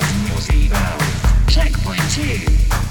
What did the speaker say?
1000. Checkpoint 2.